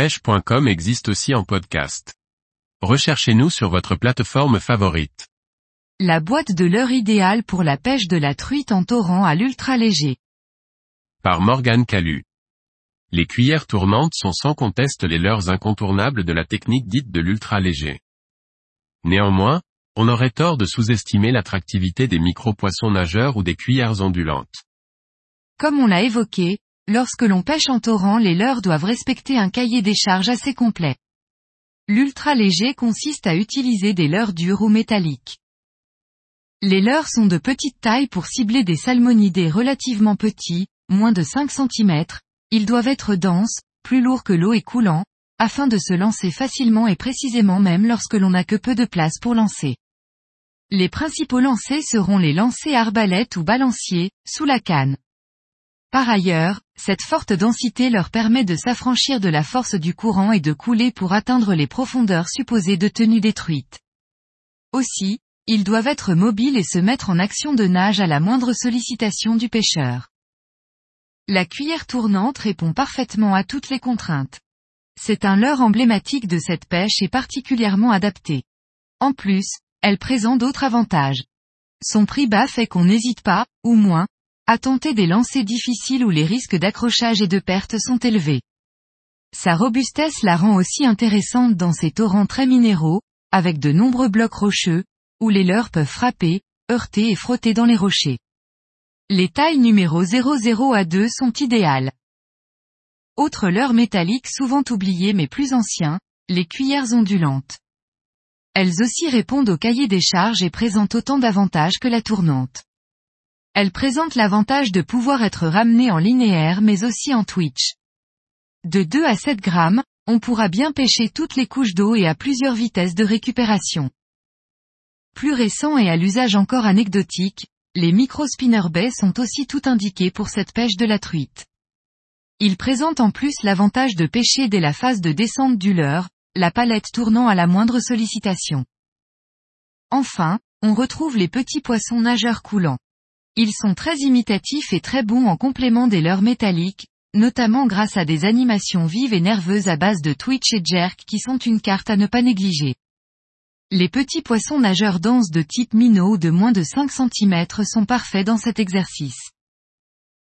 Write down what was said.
pêche.com existe aussi en podcast. Recherchez-nous sur votre plateforme favorite. La boîte de l'heure idéale pour la pêche de la truite en torrent à l'ultra léger. Par Morgane Calu. Les cuillères tournantes sont sans conteste les leurres incontournables de la technique dite de l'ultra léger. Néanmoins, on aurait tort de sous-estimer l'attractivité des micro-poissons nageurs ou des cuillères ondulantes. Comme on l'a évoqué, lorsque l'on pêche en torrent les leurres doivent respecter un cahier des charges assez complet. L'ultra léger consiste à utiliser des leurres dures ou métalliques. Les leurres sont de petite taille pour cibler des salmonidés relativement petits, moins de 5 cm, ils doivent être denses, plus lourds que l'eau et coulants, afin de se lancer facilement et précisément même lorsque l'on n'a que peu de place pour lancer. Les principaux lancers seront les lancers arbalètes ou balanciers, sous la canne. Par ailleurs, cette forte densité leur permet de s'affranchir de la force du courant et de couler pour atteindre les profondeurs supposées de tenue détruite. Aussi, ils doivent être mobiles et se mettre en action de nage à la moindre sollicitation du pêcheur. La cuillère tournante répond parfaitement à toutes les contraintes. C'est un leurre emblématique de cette pêche et particulièrement adapté. En plus, elle présente d'autres avantages. Son prix bas fait qu'on n'hésite pas, ou moins, à tenter des lancers difficiles où les risques d'accrochage et de perte sont élevés. Sa robustesse la rend aussi intéressante dans ces torrents très minéraux, avec de nombreux blocs rocheux, où les leurres peuvent frapper, heurter et frotter dans les rochers. Les tailles numéro 00 à 2 sont idéales. Autre leurre métallique souvent oublié mais plus ancien, les cuillères ondulantes. Elles aussi répondent au cahier des charges et présentent autant d'avantages que la tournante. Elles présentent l'avantage de pouvoir être ramenées en linéaire mais aussi en twitch. De 2 à 7 grammes, on pourra bien pêcher toutes les couches d'eau et à plusieurs vitesses de récupération. Plus récent et à l'usage encore anecdotique, les micro-spinner baies sont aussi tout indiqués pour cette pêche de la truite. Ils présentent en plus l'avantage de pêcher dès la phase de descente du leurre, la palette tournant à la moindre sollicitation. Enfin, on retrouve les petits poissons nageurs coulants. Ils sont très imitatifs et très bons en complément des leurres métalliques, notamment grâce à des animations vives et nerveuses à base de twitch et jerk qui sont une carte à ne pas négliger. Les petits poissons nageurs denses de type minot de moins de 5 cm sont parfaits dans cet exercice.